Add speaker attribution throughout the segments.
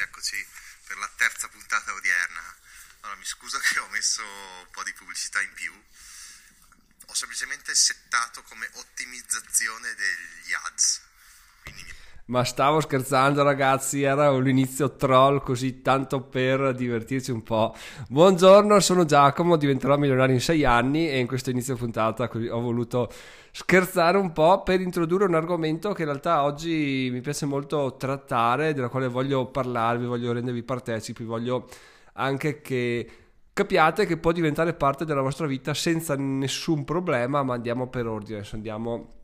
Speaker 1: eccoci per la terza puntata odierna. Allora, mi scuso che ho messo un po' di pubblicità in più. Ho semplicemente settato come ottimizzazione degli ads. Quindi mi
Speaker 2: ma stavo scherzando ragazzi, era un inizio troll così tanto per divertirci un po'. Buongiorno, sono Giacomo, diventerò milionario in sei anni e in questo inizio puntata ho voluto scherzare un po' per introdurre un argomento che in realtà oggi mi piace molto trattare, della quale voglio parlarvi, voglio rendervi partecipi, voglio anche che capiate che può diventare parte della vostra vita senza nessun problema, ma andiamo per ordine, andiamo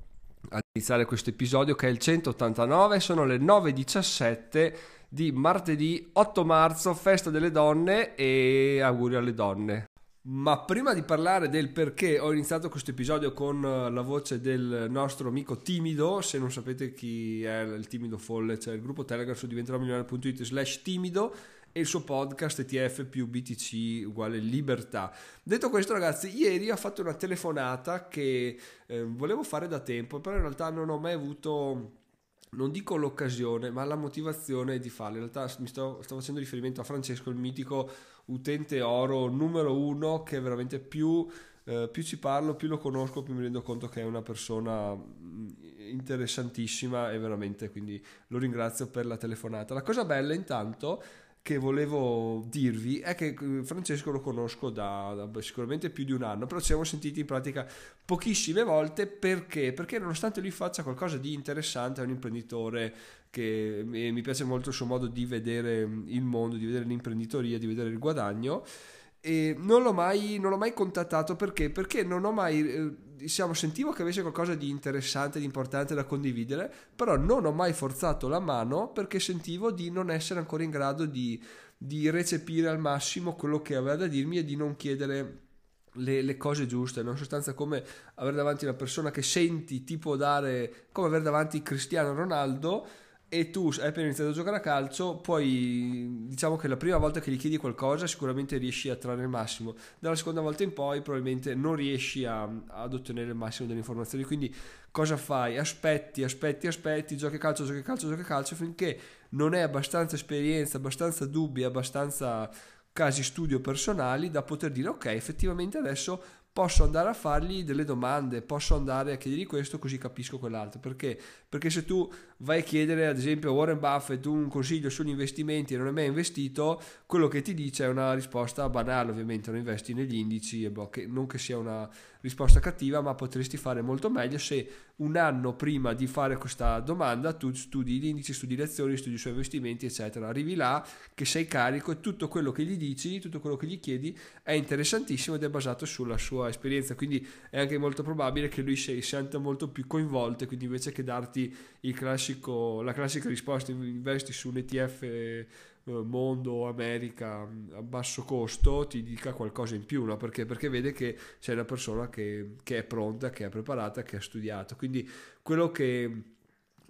Speaker 2: a iniziare questo episodio che è il 189, sono le 9.17 di martedì 8 marzo, festa delle donne e auguri alle donne. Ma prima di parlare del perché ho iniziato questo episodio con eh, la voce del nostro amico Timido, se non sapete chi è il Timido Folle, c'è il gruppo Telegram su diventeromilionario.it slash timido e il suo podcast ETF più BTC uguale libertà. Detto questo ragazzi, ieri ho fatto una telefonata che eh, volevo fare da tempo, però in realtà non ho mai avuto non dico l'occasione, ma la motivazione di farlo. In realtà mi sto, sto, facendo riferimento a Francesco, il mitico utente oro numero uno, che veramente più, eh, più ci parlo, più lo conosco, più mi rendo conto che è una persona mm, interessantissima e veramente quindi lo ringrazio per la telefonata. La cosa bella intanto che volevo dirvi è che eh, Francesco lo conosco da, da, sicuramente più di un anno, però ci siamo sentiti in pratica pochissime volte perché? Perché nonostante lui faccia qualcosa di interessante, è un imprenditore che mi piace molto il suo modo di vedere il mondo, di vedere l'imprenditoria, di vedere il guadagno e non l'ho mai, non l'ho mai contattato perché? Perché non ho mai, eh, diciamo, sentivo che avesse qualcosa di interessante, di importante da condividere, però non ho mai forzato la mano perché sentivo di non essere ancora in grado di, di recepire al massimo quello che aveva da dirmi e di non chiedere le, le, cose giuste, in sostanza come avere davanti una persona che senti tipo dare, come avere davanti Cristiano Ronaldo e tu hai appena iniziato a giocare a calcio, poi diciamo che la prima volta che gli chiedi qualcosa sicuramente riesci a trarre il massimo, dalla seconda volta in poi probabilmente non riesci a, ad ottenere il massimo delle informazioni, quindi cosa fai? Aspetti, aspetti, aspetti, giochi a calcio, giochi a calcio, giochi a calcio finché non hai abbastanza esperienza, abbastanza dubbi, abbastanza casi studio personali da poter dire ok effettivamente adesso posso andare a fargli delle domande, posso andare a chiedergli questo così capisco quell'altro. Perché? Perché se tu vai a chiedere ad esempio a Warren Buffett un consiglio sugli investimenti e non hai mai investito, quello che ti dice è una risposta banale, ovviamente non investi negli indici, boh, non che sia una risposta cattiva, ma potresti fare molto meglio se un anno prima di fare questa domanda tu studi gli indici, studi le azioni, studi i suoi investimenti, eccetera. Arrivi là che sei carico e tutto quello che gli dici, tutto quello che gli chiedi è interessantissimo ed è basato sulla sua esperienza, quindi è anche molto probabile che lui si senta molto più coinvolto e quindi invece che darti classico, la classica risposta investi su un ETF mondo, America a basso costo ti dica qualcosa in più, no? perché? perché vede che c'è una persona che, che, è pronta, che è preparata, che ha studiato. Quindi quello che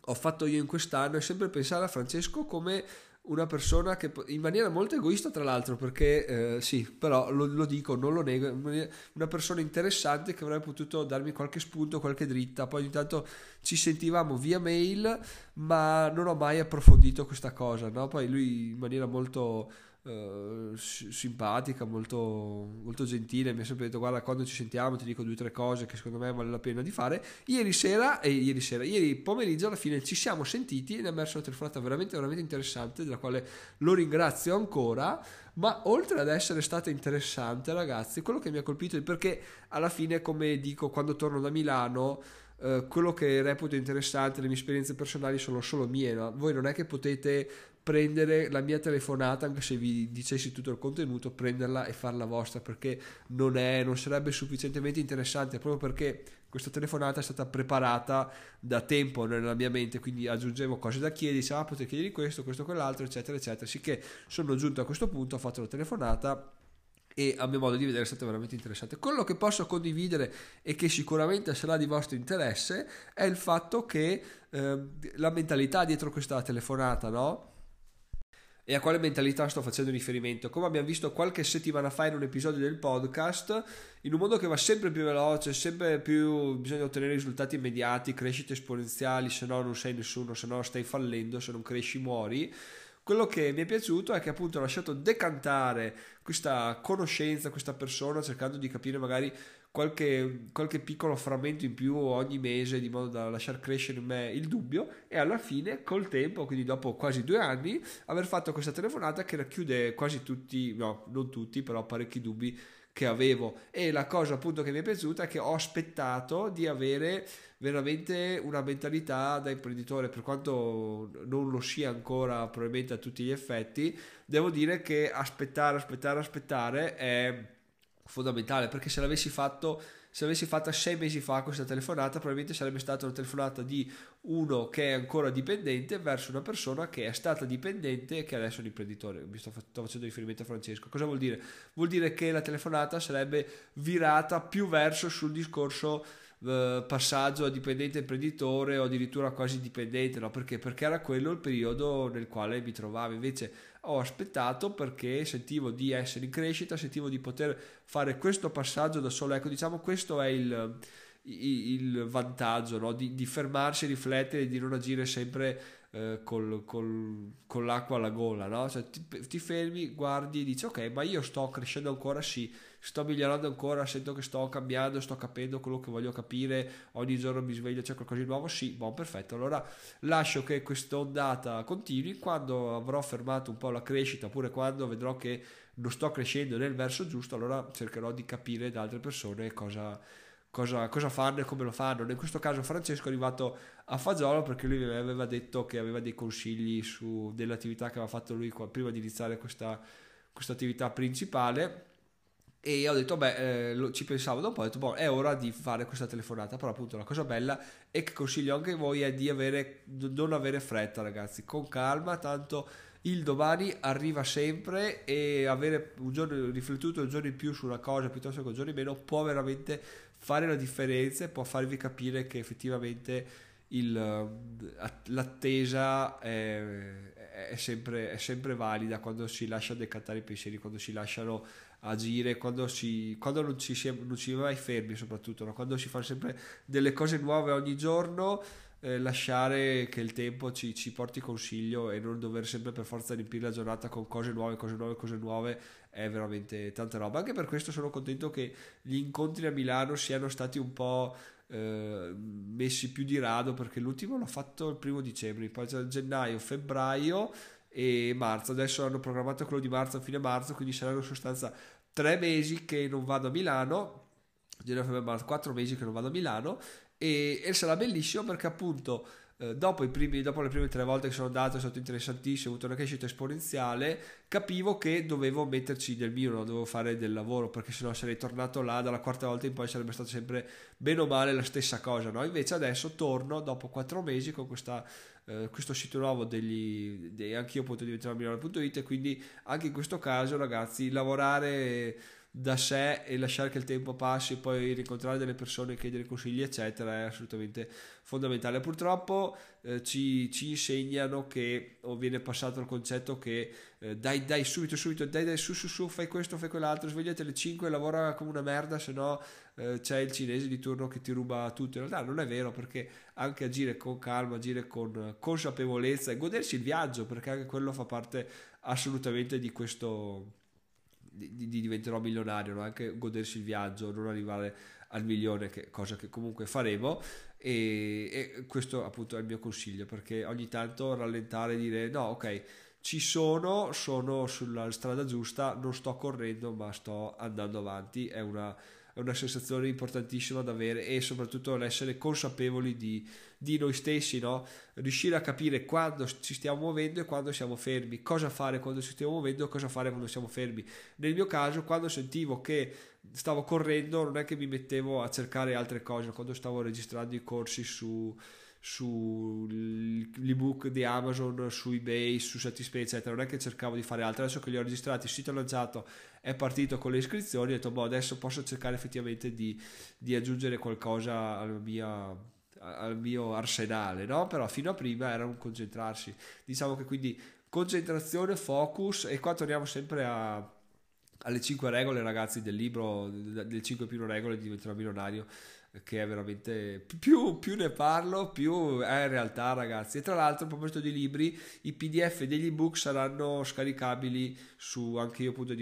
Speaker 2: ho fatto io in quest'anno è sempre pensare a Francesco come una persona che in maniera molto egoista tra l'altro perché eh, sì però lo, lo, dico non lo nego una persona interessante che avrebbe potuto darmi qualche spunto qualche dritta poi ogni tanto ci sentivamo via mail ma non ho mai approfondito questa cosa no? poi lui in maniera molto Uh, simpatica, molto, molto gentile. Mi ha sempre detto: Guarda, quando ci sentiamo ti dico due o tre cose che secondo me vale la pena di fare. Ieri sera, e ieri sera, ieri pomeriggio alla fine ci siamo sentiti e ne ha messo una telefonata veramente, veramente interessante, della quale lo ringrazio ancora. Ma oltre ad essere stata interessante, ragazzi, quello che mi ha colpito è perché alla fine, come dico, quando torno da Milano. Uh, quello che reputo interessante, le mie esperienze personali sono solo mie, no? voi non è che potete prendere la mia telefonata, anche se vi dicessi tutto il contenuto, prenderla e farla vostra perché non, è, non sarebbe sufficientemente interessante, proprio perché questa telefonata è stata preparata da tempo nella mia mente, quindi aggiungevo cose da chiedere, diciamo, ah, potete chiedere questo, questo, quell'altro, eccetera, eccetera. Sicché sono giunto a questo punto, ho fatto la telefonata e a mio modo di vedere è stato veramente interessante. Quello che posso condividere e che sicuramente sarà di vostro interesse è il fatto che eh, la mentalità dietro questa telefonata, no? E a quale mentalità sto facendo riferimento? Come abbiamo visto qualche settimana fa in un episodio del podcast, in un mondo che va sempre più veloce, sempre più bisogna ottenere risultati immediati, crescite esponenziali, se no non sei nessuno, se no stai fallendo, se non cresci muori. Quello che mi è piaciuto è che appunto ho lasciato decantare questa conoscenza, questa persona, cercando di capire magari qualche, qualche piccolo frammento in più ogni mese di modo da lasciar crescere in me il dubbio. E alla fine col tempo, quindi dopo quasi due anni, aver fatto questa telefonata che racchiude quasi tutti, no, non tutti, però parecchi dubbi che avevo. E la cosa appunto che mi è piaciuta è che ho aspettato di avere veramente una mentalità da imprenditore. Per quanto non lo sia ancora probabilmente a tutti gli effetti devo dire che aspettare aspettare aspettare è fondamentale perché se l'avessi fatto se l'avessi fatta sei mesi fa questa telefonata probabilmente sarebbe stata una telefonata di uno che è ancora dipendente verso una persona che è stata dipendente e che adesso è un imprenditore mi sto, sto facendo riferimento a Francesco cosa vuol dire? vuol dire che la telefonata sarebbe virata più verso sul discorso eh, passaggio a dipendente imprenditore o addirittura quasi dipendente, no? Perché? Perché era quello il periodo nel quale mi trovavo. Invece ho aspettato perché sentivo di essere in crescita, sentivo di poter fare questo passaggio da solo. Ecco, diciamo, questo è il il vantaggio no? di, di, fermarsi, riflettere, di non agire sempre eh, col, col, con l'acqua alla gola, no? cioè, ti, ti, fermi, guardi e dici ok, ma io sto crescendo ancora, sì, sto migliorando ancora, sento che sto cambiando, sto capendo quello che voglio capire, ogni giorno mi sveglio, c'è qualcosa di nuovo, sì, buon perfetto, allora lascio che questa ondata continui, quando avrò fermato un po' la crescita, oppure quando vedrò che non sto crescendo nel verso giusto, allora cercherò di capire da altre persone cosa cosa, cosa, fanno e come lo fanno. In questo caso Francesco è arrivato a Fagiolo perché lui mi aveva detto che aveva dei consigli su delle attività che aveva fatto lui prima di iniziare questa, questa attività principale e ho detto beh eh, ci pensavo dopo ho detto boh, è ora di fare questa telefonata però appunto la cosa bella e che consiglio anche voi è di avere, non avere fretta ragazzi con calma tanto il domani arriva sempre e avere un giorno riflettuto un giorno in più su una cosa piuttosto che un giorno in meno può veramente fare la differenza e può farvi capire che effettivamente il, l'attesa è, è, sempre, è, sempre, valida quando si lascia decantare i pensieri, quando si lasciano agire, quando, si, quando non, ci si non si mai fermi soprattutto, no? quando si fanno sempre delle cose nuove ogni giorno eh, lasciare che il tempo ci, ci, porti consiglio e non dover sempre per forza riempire la giornata con cose nuove, cose nuove, cose nuove è veramente tanta roba. Anche per questo sono contento che gli incontri a Milano siano stati un po' eh, messi più di rado perché l'ultimo l'ho fatto il primo dicembre, poi c'è gennaio, febbraio e marzo. Adesso hanno programmato quello di marzo a fine marzo, quindi saranno in sostanza tre mesi che non vado a Milano gennaio, febbraio, marzo, quattro mesi che non vado a Milano e, e sarà bellissimo perché appunto eh, dopo, primi, dopo, le prime tre volte che sono andato è stato interessantissimo, ho avuto una crescita esponenziale, capivo che dovevo metterci del mio, non dovevo fare del lavoro perché sennò sarei tornato là dalla quarta volta in poi sarebbe stato sempre bene o male la stessa cosa, no? invece adesso torno dopo quattro mesi con questa, eh, questo sito nuovo degli, dei, anche io potrei diventare milano.it e quindi anche in questo caso ragazzi lavorare da sé e lasciare che il tempo passi, poi rincontrare delle persone, chiedere consigli, eccetera, è assolutamente fondamentale. Purtroppo eh, ci, ci, insegnano che, o viene passato il concetto che eh, dai, dai, subito, subito, dai, dai, su, su, su, fai questo, fai quell'altro, svegliati alle 5 lavora come una merda, se no eh, c'è il cinese di turno che ti ruba tutto. In realtà non è vero, perché anche agire con calma, agire con consapevolezza e godersi il viaggio, perché anche quello fa parte assolutamente di questo di, di diventerò milionario, no? anche godersi il viaggio, non arrivare al milione, che, cosa che comunque faremo. E, e, questo appunto è il mio consiglio perché ogni tanto rallentare e dire no, ok, ci sono, sono sulla strada giusta, non sto correndo, ma sto andando avanti. È una è una sensazione importantissima da avere e soprattutto l'essere consapevoli di, di noi stessi, no? riuscire a capire quando ci stiamo muovendo e quando siamo fermi, cosa fare quando ci stiamo muovendo e cosa fare quando siamo fermi. Nel mio caso, quando sentivo che stavo correndo, non è che mi mettevo a cercare altre cose, quando stavo registrando i corsi su sull'ebook di Amazon, su eBay, su eccetera. Non è che cercavo di fare altro. Adesso che li ho registrati, il sito lanciato è partito con le iscrizioni, ho detto, boh, adesso posso cercare effettivamente di, di aggiungere qualcosa alla mia al mio arsenale, no? Però fino a prima era un concentrarsi. Diciamo che quindi concentrazione, focus e qua torniamo sempre a, alle 5 regole, ragazzi, del libro, delle 5 prime regole di diventare milionario che è veramente più, più, ne parlo più è in realtà ragazzi. E tra l'altro a proposito di libri i pdf degli ebook saranno scaricabili su anche io appunto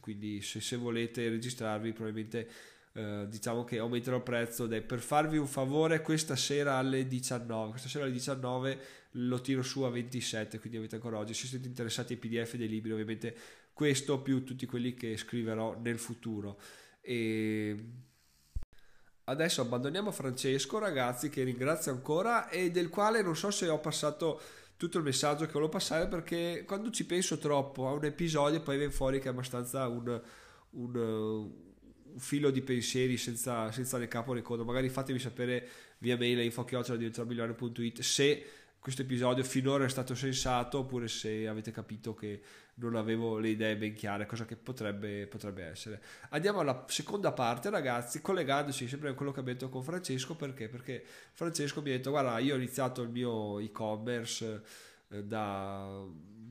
Speaker 2: quindi se, se volete registrarvi probabilmente eh, diciamo che aumenterò il prezzo ed per farvi un favore questa sera alle 19 questa sera alle 19 lo tiro su a 27 quindi avete ancora oggi. Se siete interessati ai pdf dei libri ovviamente questo più tutti quelli che scriverò nel futuro. E adesso abbandoniamo Francesco ragazzi che ringrazio ancora e del quale non so se ho passato tutto il messaggio che volevo passare perché quando ci penso troppo a un episodio poi viene fuori che è abbastanza un, un, un filo di pensieri senza, senza né capo né coda. Magari fatemi sapere via mail a info.it se questo episodio finora è stato sensato oppure se avete capito che non avevo le idee ben chiare, cosa che potrebbe, potrebbe essere. Andiamo alla seconda parte, ragazzi, collegandoci sempre a quello che abbiamo detto con Francesco, perché? Perché Francesco mi ha detto, guarda, io ho iniziato il mio e-commerce da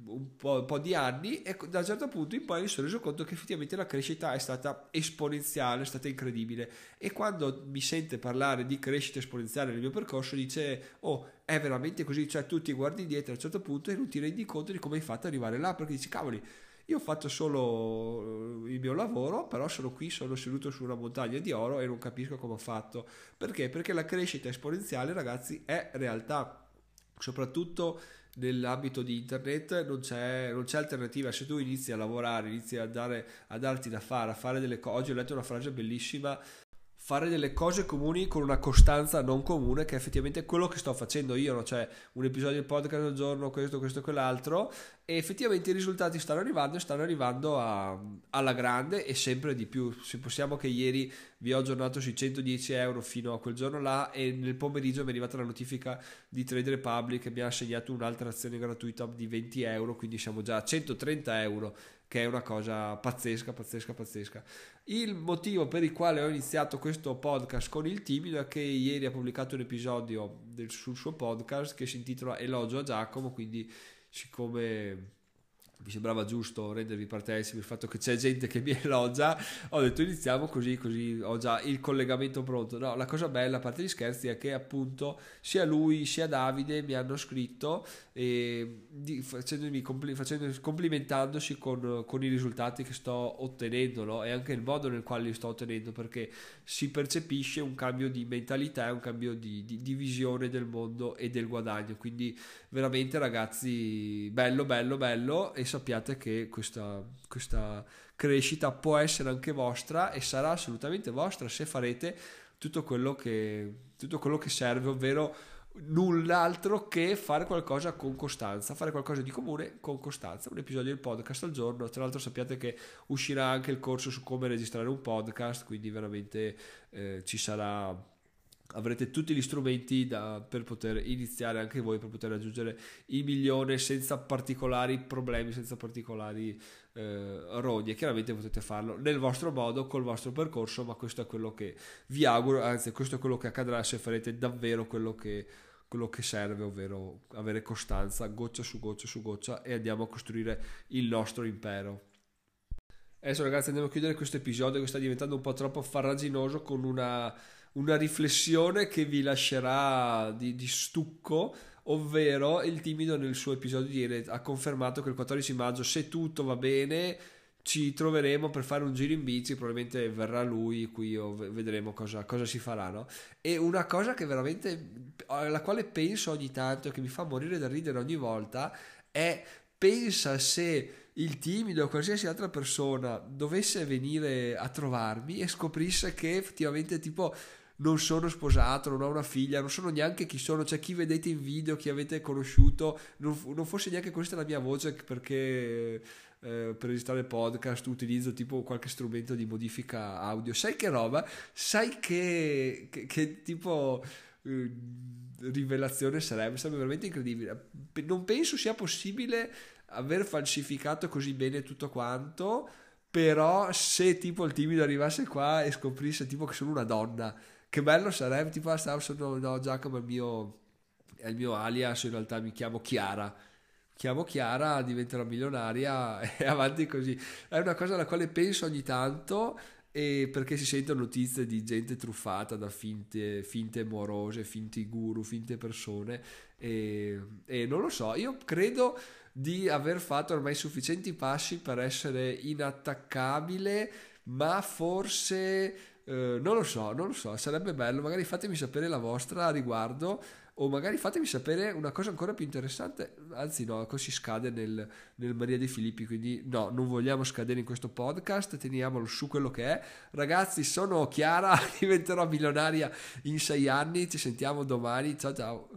Speaker 2: un po', un po', di anni e da un certo punto in poi mi sono reso conto che effettivamente la crescita è stata esponenziale, è stata incredibile e quando mi sente parlare di crescita esponenziale nel mio percorso dice oh è veramente così, cioè tu ti guardi indietro a un certo punto e non ti rendi conto di come hai fatto ad arrivare là perché dici cavoli io ho fatto solo il mio lavoro, però sono qui, sono seduto su una montagna di oro e non capisco come ho fatto. Perché? Perché la crescita esponenziale, ragazzi, è realtà. Soprattutto nell'ambito di internet non c'è, non c'è, alternativa. Se tu inizi a lavorare, inizi a, dare, a darti da fare, a fare delle cose. Oggi ho letto una frase bellissima fare delle cose comuni con una costanza non comune che è effettivamente quello che sto facendo io, no? cioè un episodio di podcast al giorno, questo, questo, quell'altro e effettivamente i risultati stanno arrivando e stanno arrivando a, alla grande e sempre di più. Se possiamo che ieri vi ho aggiornato sui 110 euro fino a quel giorno là e nel pomeriggio mi è arrivata la notifica di Trade Republic che mi ha assegnato un'altra azione gratuita di 20 euro, quindi siamo già a 130 euro che è una cosa pazzesca, pazzesca, pazzesca. Il motivo per il quale ho iniziato questo podcast con il timido è che ieri ha pubblicato un episodio del, sul suo podcast che si intitola Elogio a Giacomo, quindi siccome mi sembrava giusto rendervi partecipi il fatto che c'è gente che mi elogia. Ho detto iniziamo così così ho già il collegamento pronto. No la cosa bella a parte gli scherzi è che appunto sia lui sia Davide mi hanno scritto e facendomi facendo, complimentandosi con, con, i risultati che sto ottenendo no? e anche il modo nel quale li sto ottenendo perché si percepisce un cambio di mentalità un cambio di, di, di visione del mondo e del guadagno. Quindi veramente ragazzi bello bello bello e sappiate che questa, questa crescita può essere anche vostra e sarà assolutamente vostra se farete tutto quello che, tutto quello che serve, ovvero null'altro che fare qualcosa con costanza, fare qualcosa di comune con costanza, un episodio del podcast al giorno, tra l'altro sappiate che uscirà anche il corso su come registrare un podcast, quindi veramente eh, ci sarà avrete tutti gli strumenti da, per poter iniziare anche voi, per poter raggiungere il milione senza particolari problemi, senza particolari eh, rogne. Chiaramente potete farlo nel vostro modo, col vostro percorso, ma questo è quello che vi auguro, anzi questo è quello che accadrà se farete davvero quello che, quello che serve, ovvero avere costanza, goccia su goccia su goccia e andiamo a costruire il nostro impero. Adesso ragazzi andiamo a chiudere questo episodio che sta diventando un po' troppo farraginoso con una una riflessione che vi lascerà di, di stucco, ovvero il timido nel suo episodio di ieri ha confermato che il 14 maggio, se tutto va bene, ci troveremo per fare un giro in bici, probabilmente verrà lui, qui vedremo cosa, cosa si farà, no? E una cosa che veramente, alla quale penso ogni tanto, che mi fa morire da ridere ogni volta, è pensa se il timido o qualsiasi altra persona dovesse venire a trovarmi e scoprisse che effettivamente tipo non sono sposato, non ho una figlia, non sono neanche chi sono, cioè chi vedete in video, chi avete conosciuto, non, non fosse neanche questa la mia voce perché eh, per registrare podcast utilizzo tipo qualche strumento di modifica audio. Sai che roba? Sai che, che, che tipo... Eh, rivelazione sarebbe, sarebbe veramente incredibile. Non penso sia possibile aver falsificato così bene tutto quanto, però se tipo il timido arrivasse qua e scoprisse tipo che sono una donna che bello sarebbe, tipo, ah, stavo, sono, no, Giacomo è il mio, è il mio alias, in realtà mi chiamo Chiara. Chiamo Chiara, diventerò milionaria e avanti così. È una cosa alla quale penso ogni tanto e perché si sentono notizie di gente truffata da finte, finte morose, finti guru, finte persone e, e non lo so, io credo di aver fatto ormai sufficienti passi per essere inattaccabile, ma forse eh, non lo so, non lo so, sarebbe bello, magari fatemi sapere la vostra a riguardo o magari fatemi sapere una cosa ancora più interessante, anzi no, così scade nel, nel Maria dei Filippi, quindi no, non vogliamo scadere in questo podcast, teniamolo su quello che è. Ragazzi, sono Chiara, diventerò milionaria in sei anni, ci sentiamo domani, ciao ciao.